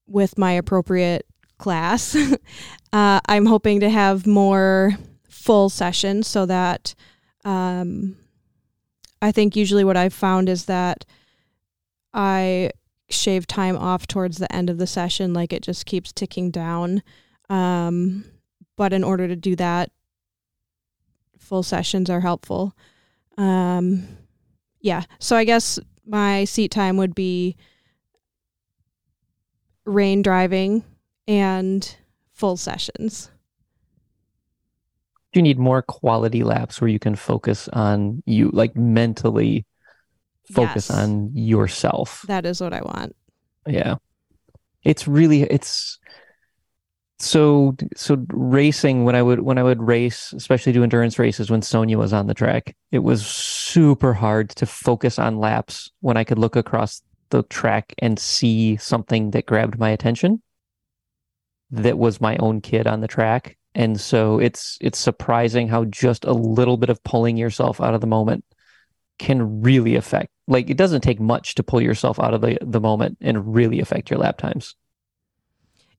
with my appropriate class. uh, I'm hoping to have more full sessions so that um, I think usually what I've found is that I shave time off towards the end of the session, like it just keeps ticking down. Um, but in order to do that, full sessions are helpful. Um, yeah, so I guess my seat time would be rain driving and full sessions. You need more quality laps where you can focus on you, like mentally focus Yes. on yourself. That is what I want. Yeah. It's really it's so so racing when I would when I would race, especially do endurance races when Sonia was on the track, it was super hard to focus on laps when I could look across the track and see something that grabbed my attention that was my own kid on the track. And so it's it's surprising how just a little bit of pulling yourself out of the moment can really affect like it doesn't take much to pull yourself out of the the moment and really affect your lap times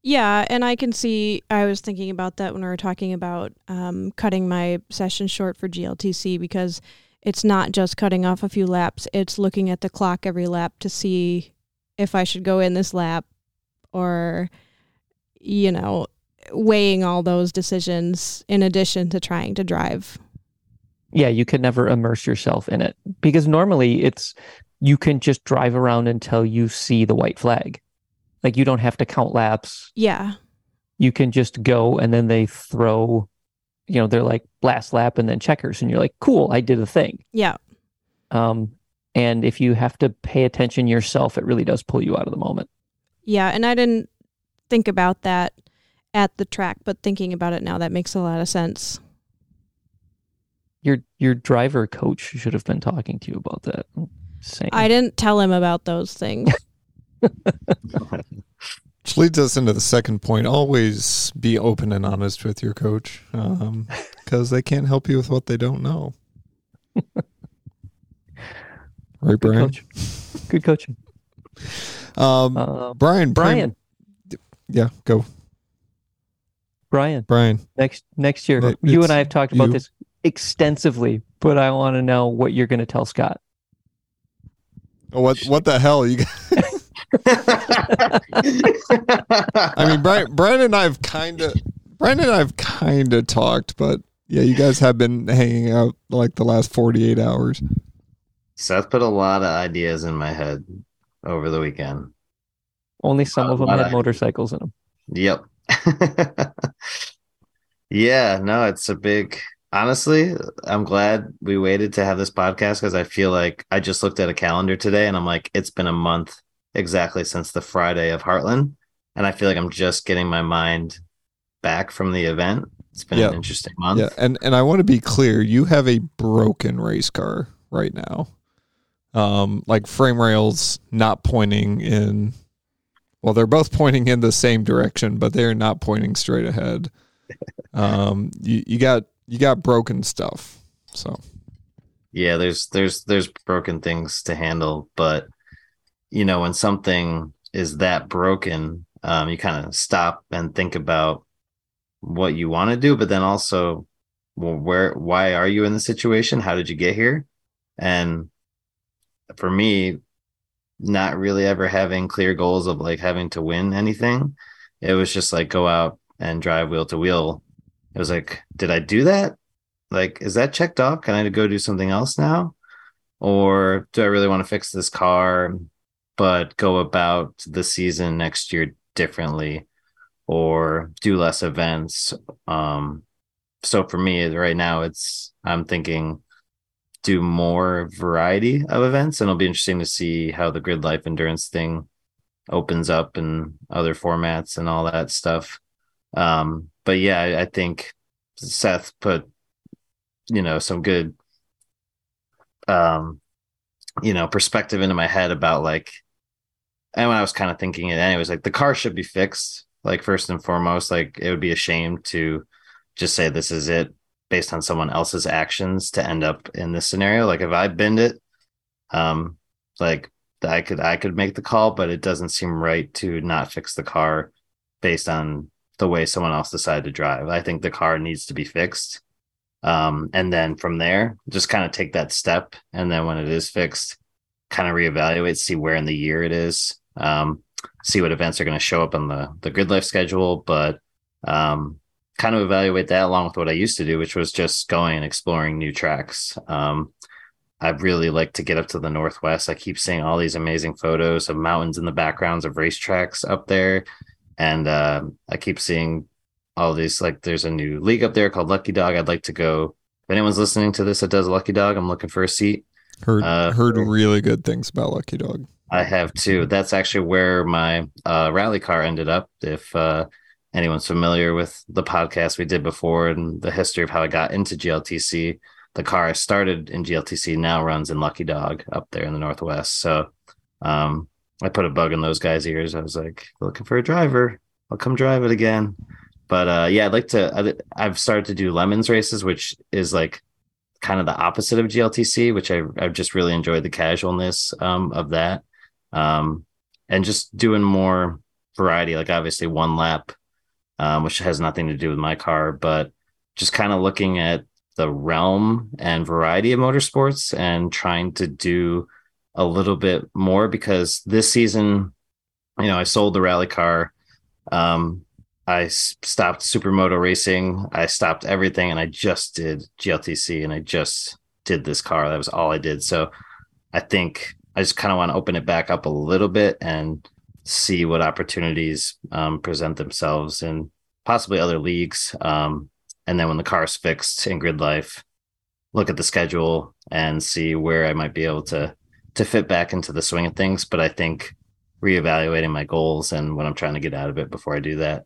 Yeah, and I can see. I was thinking about that when we were talking about um, cutting my session short for GLTC because it's not just cutting off a few laps; it's looking at the clock every lap to see if I should go in this lap, or you know, weighing all those decisions in addition to trying to drive. Yeah you can never immerse yourself in it. Because normally it's you can just drive around until you see the white flag. Like you don't have to count laps. Yeah, you can just go and then they throw you know they're like last lap and then checkers and you're like cool i did a thing. Yeah, um and if you have to pay attention yourself it really does pull you out of the moment. Yeah. And I didn't think about that at the track, but thinking about it now, that makes a lot of sense. Your your driver coach should have been talking to you about that Saying. I didn't tell him about those things. Which leads us into the second point. Always be open and honest with your coach because they can't help you with what they don't know. right, good Brian? coach good coaching Um, uh, Brian, brian Yeah, go. brian Brian. next next year. No, you and I have talked about you. this extensively, but I want to know what you're going to tell Scott. Oh, What what the hell? You guys? I mean Brian Brian and I have kinda Brian and I have kinda talked, but yeah, you guys have been hanging out like the last forty eight hours. Seth put a lot of ideas in my head over the weekend. Only some Uh, of them what had I- motorcycles in them. Yep. yeah, no, it's a big. Honestly, I'm glad we waited to have this podcast because I feel like I just looked at a calendar today and I'm like, it's been a month exactly since the Friday of Heartland. And I feel like I'm just getting my mind back from the event. It's been Yeah. an interesting month. Yeah, and and I want to be clear, you have a broken race car right now. Um like frame rails not pointing in well, they're both pointing in the same direction, but they're not pointing straight ahead. Um you, you got you got broken stuff. So yeah there's there's there's broken things to handle but you know when something is that broken um you kind of stop and think about what you want to do but then also well where why are you in the situation how did you get here and for me not really ever having clear goals of like having to win anything it was just like go out and drive wheel to wheel it was like did i do that? Like is that checked off? Can i go do something else now? Or do i really want to fix this car but go about the season next year differently or do less events? Um so for me right now it's i'm thinking do more variety of events, and it'll be interesting to see how the GridLife endurance thing opens up and other formats and all that stuff. Um, but yeah, I, think Seth put you know some good um you know perspective into my head about like and when I was kind of thinking it anyways, like the car should be fixed. Like first and foremost, like it would be a shame to just say this is it based on someone else's actions to end up in this scenario. Like if I bend it, um, like I could I could make the call, but it doesn't seem right to not fix the car based on the way someone else decided to drive. I think the car needs to be fixed. Um, and then from there, just kind of take that step. And then when it is fixed, kind of reevaluate, see where in the year it is, um, see what events are going to show up on the the GridLife schedule, but um, kind of evaluate that along with what I used to do, which was just going and exploring new tracks. Um, I really like to get up to the northwest. I keep seeing all these amazing photos of mountains in the backgrounds of racetracks up there, and uh, I keep seeing all these like there's a new league up there called Lucky Dog. I'd like to go. If anyone's listening to this that does Lucky Dog, I'm looking for a seat. Heard uh, heard really good things about Lucky Dog. I have too. That's actually where my uh, rally car ended up. If uh, anyone's familiar with the podcast we did before and the history of how I got into GLTC, the car I started in GLTC now runs in Lucky Dog up there in the Northwest. So um, I put a bug in those guys' ears. I was like, looking for a driver. I'll come drive it again. But uh, yeah, I'd like to. I've started to do lemons races, which is like kind of the opposite of GLTC, which I, I've just really enjoyed the casualness um, of that um, and just doing more variety. Like obviously one lap, um, which has nothing to do with my car, but just kind of looking at the realm and variety of motorsports and trying to do a little bit more because this season, you know, I sold the rally car. Um, I stopped supermoto racing. I stopped everything and I just did GLTC and I just did this car. That was all I did. So I think I just kind of want to open it back up a little bit and see what opportunities um, present themselves in possibly other leagues. Um, and then when the car is fixed in GridLife, look at the schedule and see where I might be able to to fit back into the swing of things. But I think reevaluating my goals and what I'm trying to get out of it before I do that.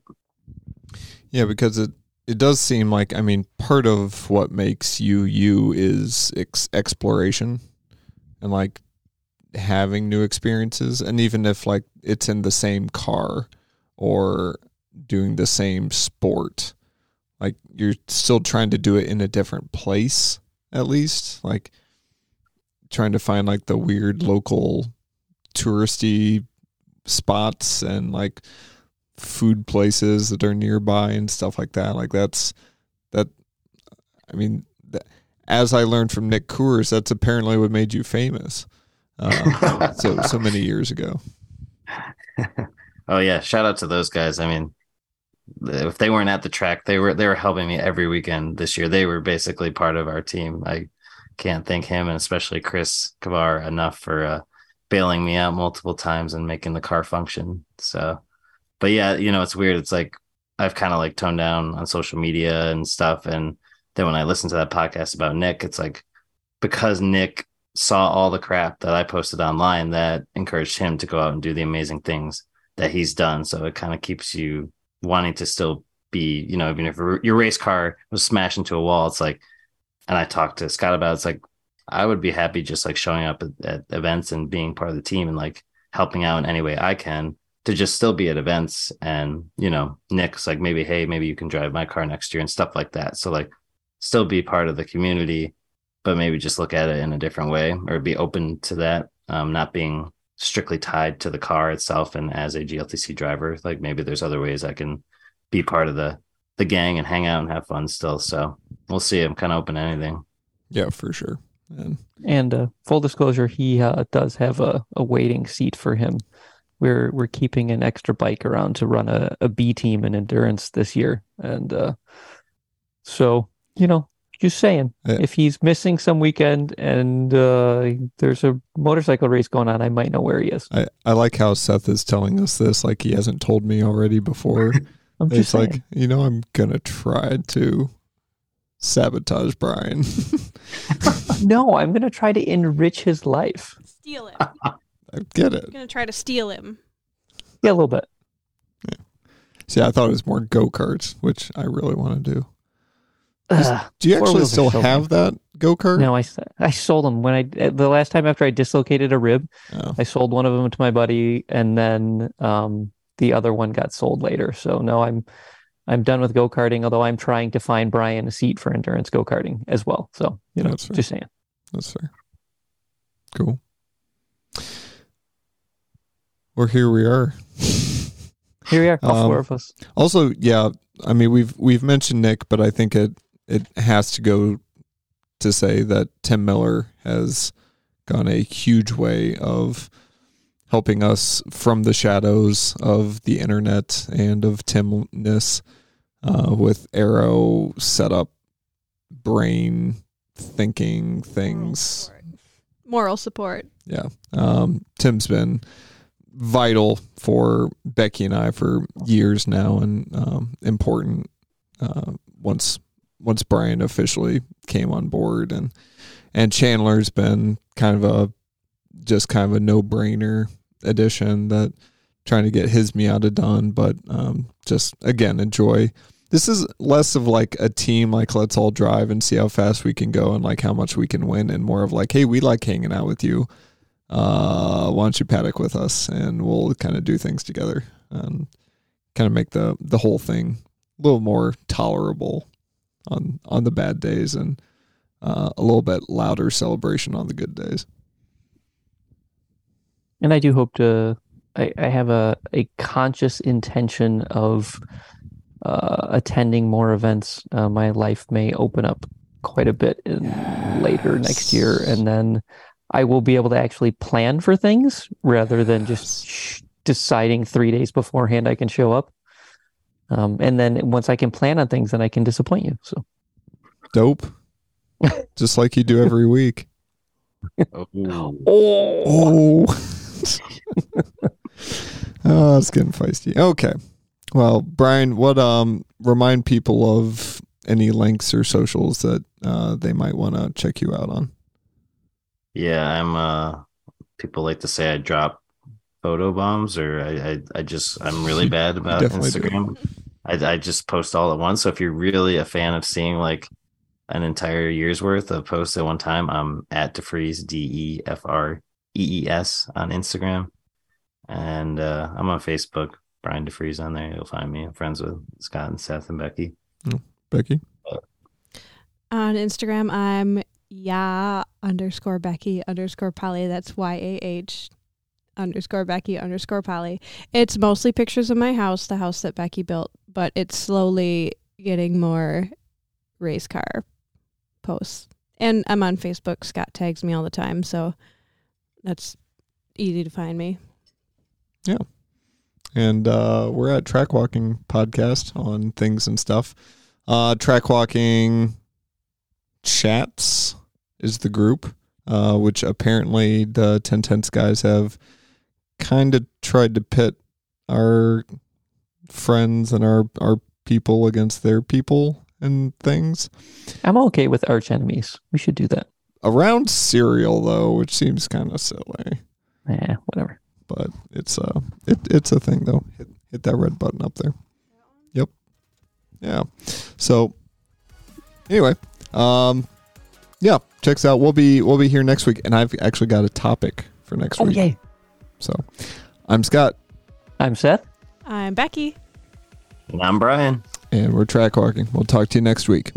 Yeah, because it it does seem like I mean part of what makes you you is ex- exploration and like having new experiences and even if like it's in the same car or doing the same sport like you're still trying to do it in a different place at least like trying to find like the weird local touristy spots and like food places that are nearby and stuff like that like that's that i mean that, as i learned from nick coors that's apparently what made you famous uh, so so many years ago. oh yeah, shout out to those guys. I mean, if they weren't at the track, they were they were helping me every weekend this year. They were basically part of our team. I can't thank him and especially Chris Kavar enough for uh, bailing me out multiple times and making the car function. So, but yeah, you know, it's weird. It's like I've kind of like toned down on social media and stuff, and then when I listen to that podcast about Nick, it's like because Nick saw all the crap that I posted online that encouraged him to go out and do the amazing things that he's done. So it kind of keeps you wanting to still be, you know, even if your race car was smashed into a wall, it's like, and I talked to Scott about it, it's like, I would be happy just like showing up at, at events and being part of the team and like helping out in any way I can to just still be at events. And, you know, Nick's like, maybe, hey, maybe you can drive my car next year and stuff like that. So, like, still be part of the community but maybe just look at it in a different way or be open to that, um, not being strictly tied to the car itself. And as a GLTC driver, like maybe there's other ways I can be part of the the gang and hang out and have fun still. So we'll see. I'm kind of open to anything. Yeah, for sure. And, and uh, full disclosure, he uh, does have a, a waiting seat for him. We're we're keeping an extra bike around to run a, a B team in endurance this year, and uh, so you know just saying, yeah. if he's missing some weekend and uh, there's a motorcycle race going on, I might know where he is. I, I like how Seth is telling us this like he hasn't told me already before. I'm just it's saying. like, you know, I'm going to try to sabotage Brian. No, I'm gonna try to enrich his life. Steal it. I get it. I'm gonna try to steal him. Yeah, a little bit. Yeah. See, I thought it was more go karts, which I really want to do. Ugh. Do you actually still so have that go kart? No, I, I sold them when I the last time after I dislocated a rib. Oh. I sold one of them to my buddy, and then um, the other one got sold later. So no, I'm I'm done with go karting. Although I'm trying to find Brian a seat for endurance go karting as well. So you know, just saying. That's fair. Cool. Well, here we are. Here we are, all Um, four of us. Also, yeah, I mean we've we've mentioned Nick, but I think it it has to go to say that Tim Miller has gone a huge way of helping us from the shadows of the internet and of Timness uh, with aero setup, brain thinking things. Moral support. Yeah. Um, Tim's been vital for Becky and I for years now and um, important uh, once once Brian officially came on board and and Chandler's been kind of a just kind of a no brainer addition that trying to get his Miata done, but um, just again enjoy. This is less of like a team like let's all drive and see how fast we can go and like how much we can win, and more of like hey we like hanging out with you. Uh, why don't you paddock with us and we'll kind of do things together and kind of make the the whole thing a little more tolerable on on the bad days and uh, a little bit louder celebration on the good days. And I do hope to. I, I have a, a conscious intention of uh, attending more events. Uh, my life may open up quite a bit in later next year, and then I will be able to actually plan for things rather than just sh- deciding three days beforehand I can show up. Um, and then once I can plan on things, then I can disappoint you. So Dope. Just like you do every week. Oh. oh, Oh. oh, it's getting feisty. Okay. Well, Brian, what um remind people of any links or socials that uh, they might want to check you out on? Yeah, I'm uh people like to say I drop photo bombs or I I, I just I'm really bad about do. Instagram. I I just post all at once. So if you're really a fan of seeing like an entire year's worth of posts at one time, I'm at DeFrees D E F R E E S on Instagram. And uh I'm on Facebook, Brian DeFrees on there. You'll find me. I'm friends with Scott and Seth and Becky. Becky? On Instagram, I'm yeah underscore Becky underscore Polly. That's Y A H underscore Becky underscore Polly. It's mostly pictures of my house, the house that Becky built, but it's slowly getting more race car posts. And I'm on Facebook. Scott tags me all the time, so that's easy to find me. And uh, we're at Track Walking Podcast on things and stuff. Uh, Track Walking Chats is the group, uh, which apparently the Ten Tenths guys have kind of tried to pit our friends and our our people against their people and things I'm okay with arch enemies. We should do that. around cereal though, which seems kind of silly. Yeah, whatever. But it's uh it, it's a thing though. Hit hit that red button up there. Yep. Yeah. So anyway, um yeah, checks out. We'll be we'll be here next week and I've actually got a topic for next Oh week. yay! So I'm Scott I'm Seth. I'm Becky. And I'm Brian. and we're track walking. We'll talk to you next week.